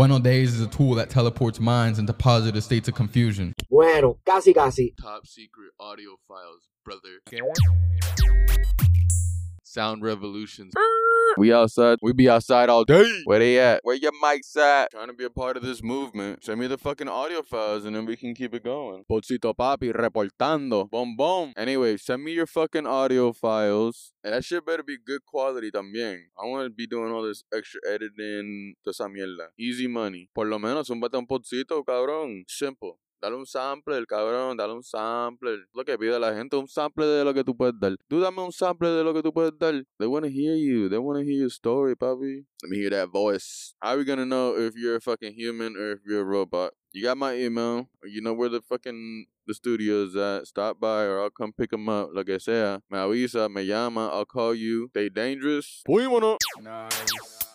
Bueno Daze is a tool that teleports minds into positive states of confusion. Bueno, casi casi. Top secret audio files, brother. Sound revolutions. We outside. We be outside all day. Where they at? Where your mics at? Trying to be a part of this movement. Send me the fucking audio files and then we can keep it going. Pochito Papi reportando. Boom boom. Anyway, send me your fucking audio files. And that shit better be good quality también. I want to be doing all this extra editing. Toda esa mierda. Easy money. Por lo menos un un pochito, cabrón. Simple. Dale un sample, cabrón, dale un sample. Lo que pide la gente, un sample de lo que tú puedes dar. Tú dame un sample de lo que tú puedes dar. They want to hear you. They want to hear your story, papi. Let me hear that voice. How are we gonna know if you're a fucking human or if you're a robot? You got my email. You know where the fucking the studio is at. Stop by or I'll come pick them up. Lo que sea. Me avisa, me llama. I'll call you. They dangerous. Fuímonos. Nice.